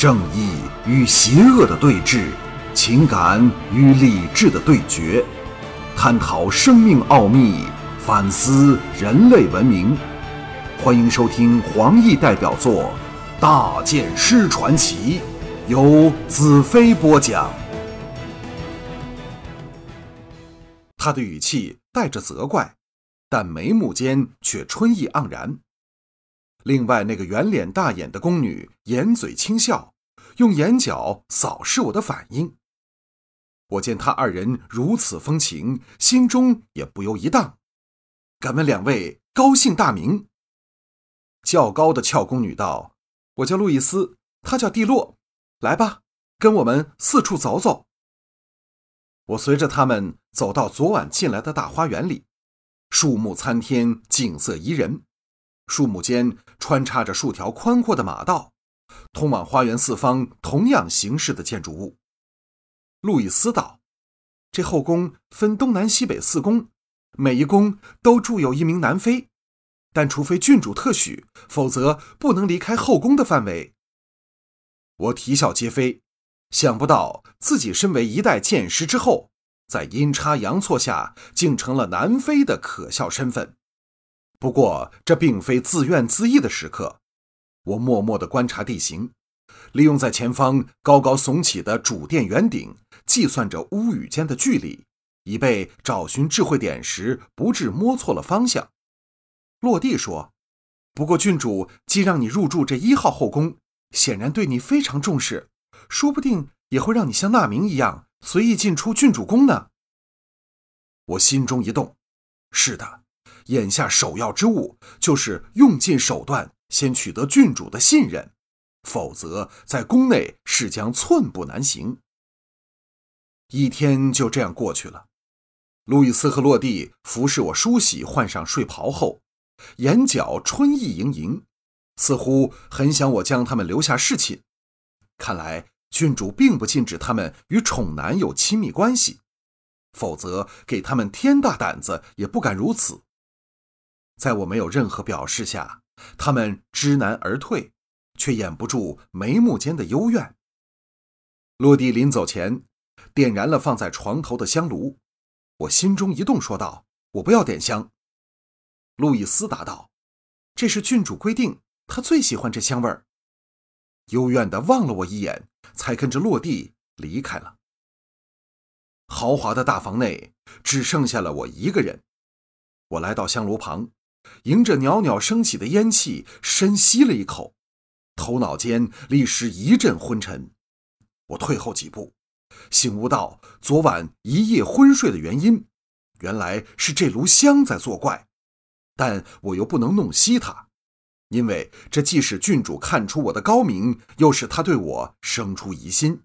正义与邪恶的对峙，情感与理智的对决，探讨生命奥秘，反思人类文明。欢迎收听黄奕代表作《大剑师传奇》，由子飞播讲。他的语气带着责怪，但眉目间却春意盎然。另外，那个圆脸大眼的宫女掩嘴轻笑，用眼角扫视我的反应。我见他二人如此风情，心中也不由一荡。敢问两位高姓大名？较高的俏宫女道：“我叫路易斯，他叫蒂洛。来吧，跟我们四处走走。”我随着他们走到昨晚进来的大花园里，树木参天，景色宜人。树木间穿插着数条宽阔的马道，通往花园四方同样形式的建筑物。路易斯道：“这后宫分东南西北四宫，每一宫都住有一名南妃，但除非郡主特许，否则不能离开后宫的范围。”我啼笑皆非，想不到自己身为一代剑师之后，在阴差阳错下竟成了南妃的可笑身份。不过，这并非自怨自艾的时刻。我默默地观察地形，利用在前方高高耸起的主殿圆顶，计算着屋宇间的距离，以备找寻智慧点时不致摸错了方向。落地说：“不过郡主既让你入住这一号后宫，显然对你非常重视，说不定也会让你像纳明一样随意进出郡主宫呢。”我心中一动，是的。眼下首要之务就是用尽手段，先取得郡主的信任，否则在宫内是将寸步难行。一天就这样过去了。路易斯和洛蒂服侍我梳洗，换上睡袍后，眼角春意盈盈，似乎很想我将他们留下侍寝。看来郡主并不禁止他们与宠男有亲密关系，否则给他们天大胆子也不敢如此。在我没有任何表示下，他们知难而退，却掩不住眉目间的幽怨。落地临走前，点燃了放在床头的香炉，我心中一动，说道：“我不要点香。”路易斯答道：“这是郡主规定，她最喜欢这香味儿。”幽怨的望了我一眼，才跟着落地离开了。豪华的大房内只剩下了我一个人，我来到香炉旁。迎着袅袅升起的烟气，深吸了一口，头脑间立时一阵昏沉。我退后几步，醒悟到昨晚一夜昏睡的原因，原来是这炉香在作怪。但我又不能弄熄它，因为这既使郡主看出我的高明，又使他对我生出疑心。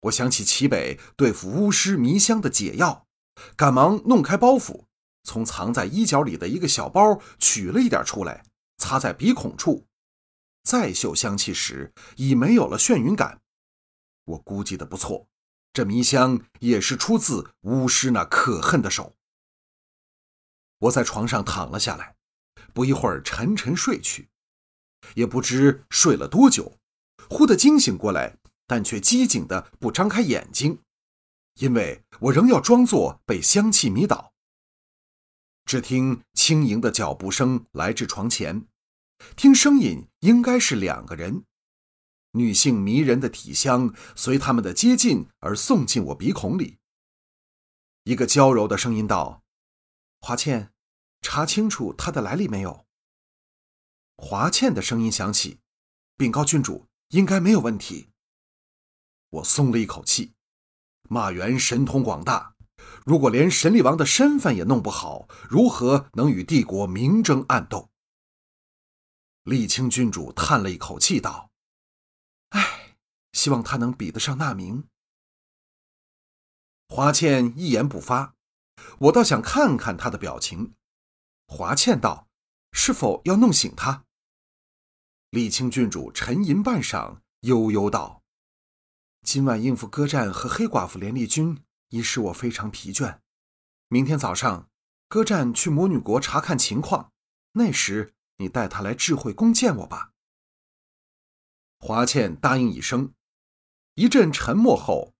我想起齐北对付巫师迷香的解药，赶忙弄开包袱。从藏在衣角里的一个小包取了一点出来，擦在鼻孔处，再嗅香气时已没有了眩晕感。我估计的不错，这迷香也是出自巫师那可恨的手。我在床上躺了下来，不一会儿沉沉睡去，也不知睡了多久，忽地惊醒过来，但却机警的不张开眼睛，因为我仍要装作被香气迷倒。只听轻盈的脚步声来至床前，听声音应该是两个人，女性迷人的体香随他们的接近而送进我鼻孔里。一个娇柔的声音道：“华倩，查清楚他的来历没有？”华倩的声音响起，禀告郡主，应该没有问题。我松了一口气，马原神通广大。如果连神力王的身份也弄不好，如何能与帝国明争暗斗？沥青郡主叹了一口气道：“唉，希望他能比得上纳明。”华倩一言不发，我倒想看看他的表情。华倩道：“是否要弄醒他？”沥青郡主沉吟半晌，悠悠道：“今晚应付歌战和黑寡妇联立军。”已使我非常疲倦。明天早上，歌战去魔女国查看情况，那时你带他来智慧宫见我吧。华倩答应一声。一阵沉默后，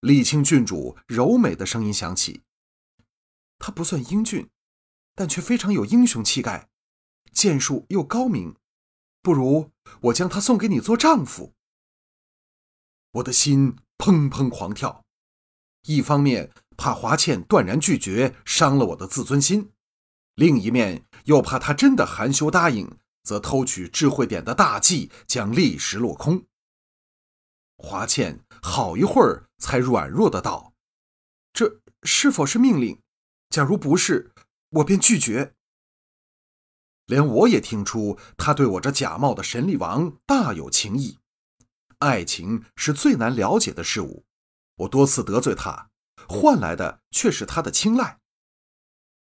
丽清郡主柔美的声音响起：“他不算英俊，但却非常有英雄气概，剑术又高明，不如我将他送给你做丈夫。”我的心砰砰狂跳，一方面怕华倩断然拒绝，伤了我的自尊心；另一面又怕她真的含羞答应。则偷取智慧点的大计将立时落空。华倩好一会儿才软弱的道：“这是否是命令？假如不是，我便拒绝。”连我也听出他对我这假冒的神力王大有情意。爱情是最难了解的事物，我多次得罪他，换来的却是他的青睐。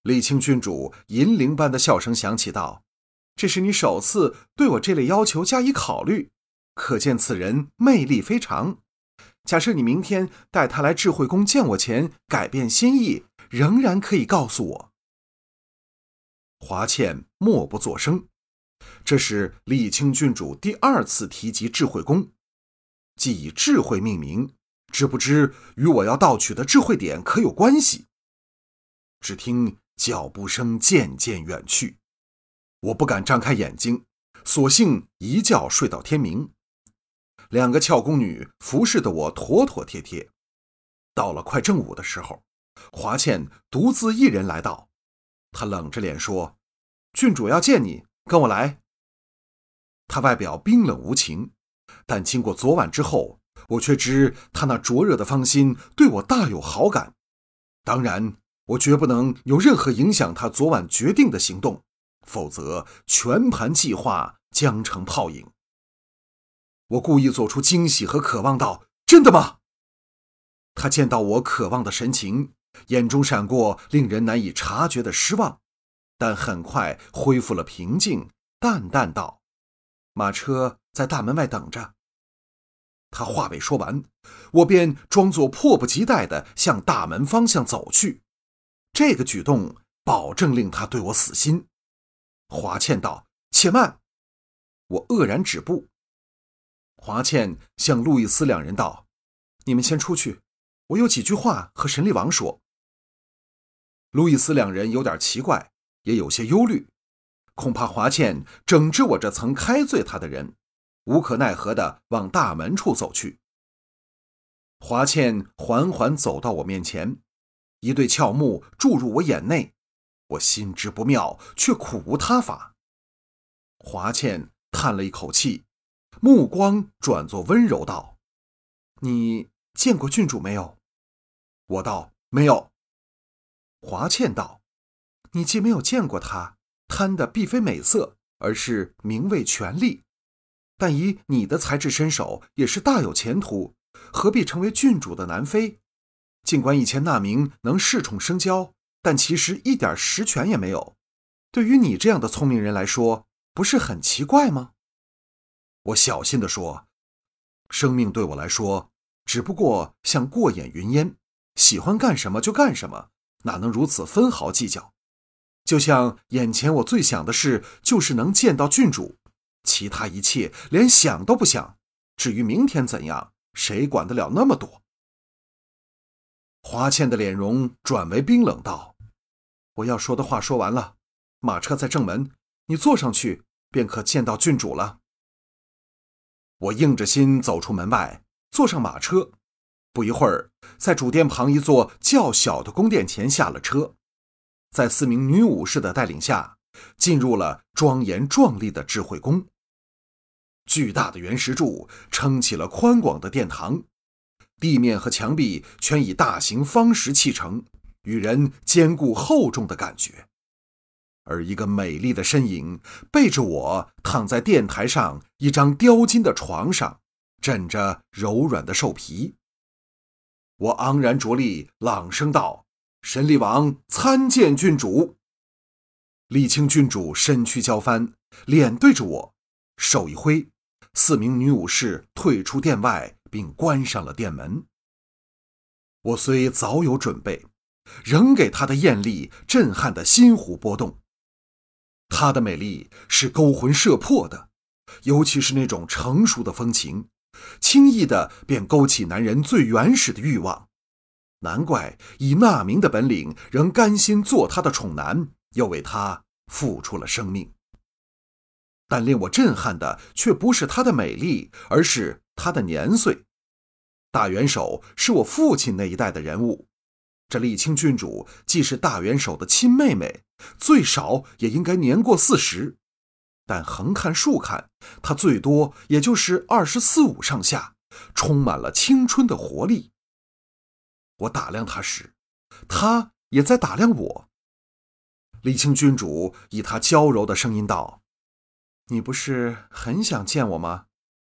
李清郡主银铃般的笑声响起，道。这是你首次对我这类要求加以考虑，可见此人魅力非常。假设你明天带他来智慧宫见我前改变心意，仍然可以告诉我。华倩默不作声。这是李清郡主第二次提及智慧宫，既以智慧命名，知不知与我要盗取的智慧点可有关系？只听脚步声渐渐远去。我不敢张开眼睛，索性一觉睡到天明。两个俏宫女服侍的我妥妥帖帖。到了快正午的时候，华倩独自一人来到。她冷着脸说：“郡主要见你，跟我来。”她外表冰冷无情，但经过昨晚之后，我却知他那灼热的芳心对我大有好感。当然，我绝不能有任何影响他昨晚决定的行动。否则，全盘计划将成泡影。我故意做出惊喜和渴望，道：“真的吗？”他见到我渴望的神情，眼中闪过令人难以察觉的失望，但很快恢复了平静，淡淡道：“马车在大门外等着。”他话未说完，我便装作迫不及待地向大门方向走去。这个举动保证令他对我死心。华倩道：“且慢！”我愕然止步。华倩向路易斯两人道：“你们先出去，我有几句话和神力王说。”路易斯两人有点奇怪，也有些忧虑，恐怕华倩整治我这曾开罪他的人，无可奈何的往大门处走去。华倩缓缓走到我面前，一对俏目注入我眼内。我心知不妙，却苦无他法。华倩叹了一口气，目光转作温柔道：“你见过郡主没有？”我道：“没有。”华倩道：“你既没有见过她，贪的必非美色，而是名位权力。但以你的才智身手，也是大有前途，何必成为郡主的男妃？尽管以前那名能恃宠生骄。”但其实一点实权也没有，对于你这样的聪明人来说，不是很奇怪吗？我小心地说：“生命对我来说，只不过像过眼云烟，喜欢干什么就干什么，哪能如此分毫计较？就像眼前我最想的事，就是能见到郡主，其他一切连想都不想。至于明天怎样，谁管得了那么多？”华倩的脸容转为冰冷，道：“我要说的话说完了，马车在正门，你坐上去便可见到郡主了。”我硬着心走出门外，坐上马车，不一会儿，在主殿旁一座较小的宫殿前下了车，在四名女武士的带领下，进入了庄严壮丽的智慧宫。巨大的原石柱撑起了宽广的殿堂。地面和墙壁全以大型方石砌成，与人坚固厚重的感觉。而一个美丽的身影背着我躺在殿台上一张雕金的床上，枕着柔软的兽皮。我昂然着立，朗声道：“神力王参见郡主。”李清郡主身躯交翻，脸对着我，手一挥，四名女武士退出殿外。并关上了殿门。我虽早有准备，仍给她的艳丽震撼的心湖波动。她的美丽是勾魂摄魄的，尤其是那种成熟的风情，轻易的便勾起男人最原始的欲望。难怪以那名的本领，仍甘心做他的宠男，又为他付出了生命。但令我震撼的却不是她的美丽，而是她的年岁。大元首是我父亲那一代的人物，这丽清郡主既是大元首的亲妹妹，最少也应该年过四十。但横看竖看，她最多也就是二十四五上下，充满了青春的活力。我打量她时，她也在打量我。李清郡主以她娇柔的声音道。你不是很想见我吗？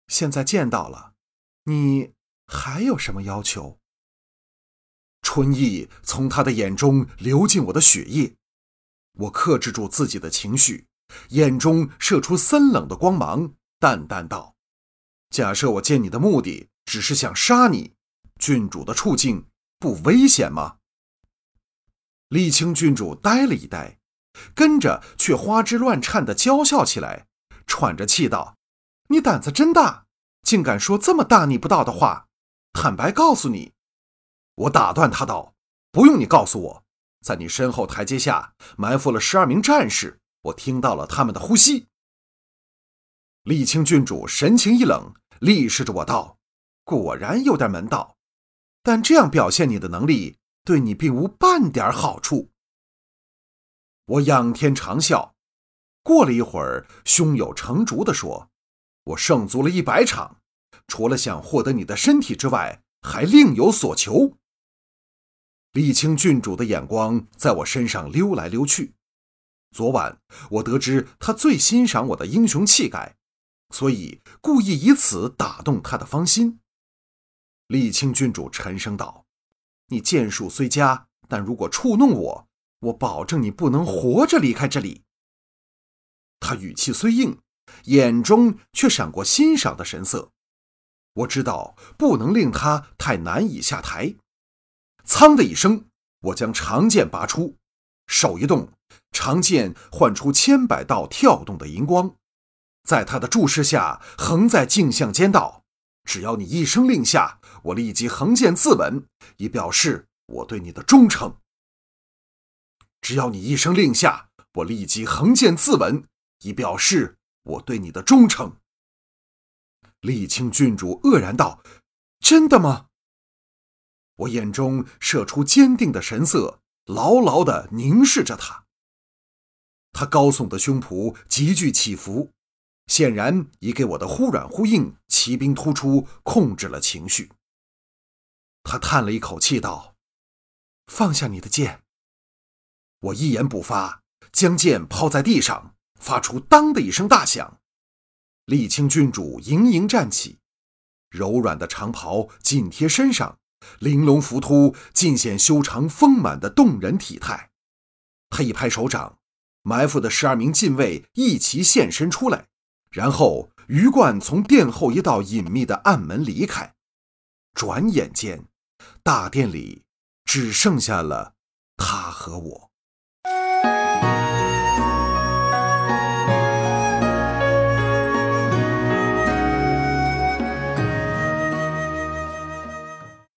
现在见到了，你还有什么要求？春意从他的眼中流进我的血液，我克制住自己的情绪，眼中射出森冷的光芒，淡淡道：“假设我见你的目的只是想杀你，郡主的处境不危险吗？”丽清郡主呆了一呆，跟着却花枝乱颤的娇笑起来。喘着气道：“你胆子真大，竟敢说这么大逆不道的话！坦白告诉你。”我打断他道：“不用你告诉我，在你身后台阶下埋伏了十二名战士，我听到了他们的呼吸。”丽清郡主神情一冷，厉视着我道：“果然有点门道，但这样表现你的能力，对你并无半点好处。”我仰天长啸。过了一会儿，胸有成竹地说：“我胜足了一百场，除了想获得你的身体之外，还另有所求。”丽清郡主的眼光在我身上溜来溜去。昨晚我得知她最欣赏我的英雄气概，所以故意以此打动她的芳心。丽清郡主沉声道：“你剑术虽佳，但如果触弄我，我保证你不能活着离开这里。”他语气虽硬，眼中却闪过欣赏的神色。我知道不能令他太难以下台。噌的一声，我将长剑拔出，手一动，长剑唤出千百道跳动的银光，在他的注视下横在镜像间道：“只要你一声令下，我立即横剑自刎，以表示我对你的忠诚。只要你一声令下，我立即横剑自刎。”以表示我对你的忠诚。丽清郡主愕然道：“真的吗？”我眼中射出坚定的神色，牢牢的凝视着他。他高耸的胸脯急剧起伏，显然已给我的忽软忽硬、骑兵突出控制了情绪。他叹了一口气道：“放下你的剑。”我一言不发，将剑抛在地上。发出“当”的一声大响，丽清郡主盈盈站起，柔软的长袍紧贴身上，玲珑浮凸，尽显修长丰满的动人体态。他一拍手掌，埋伏的十二名禁卫一齐现身出来，然后余冠从殿后一道隐秘的暗门离开。转眼间，大殿里只剩下了他和我。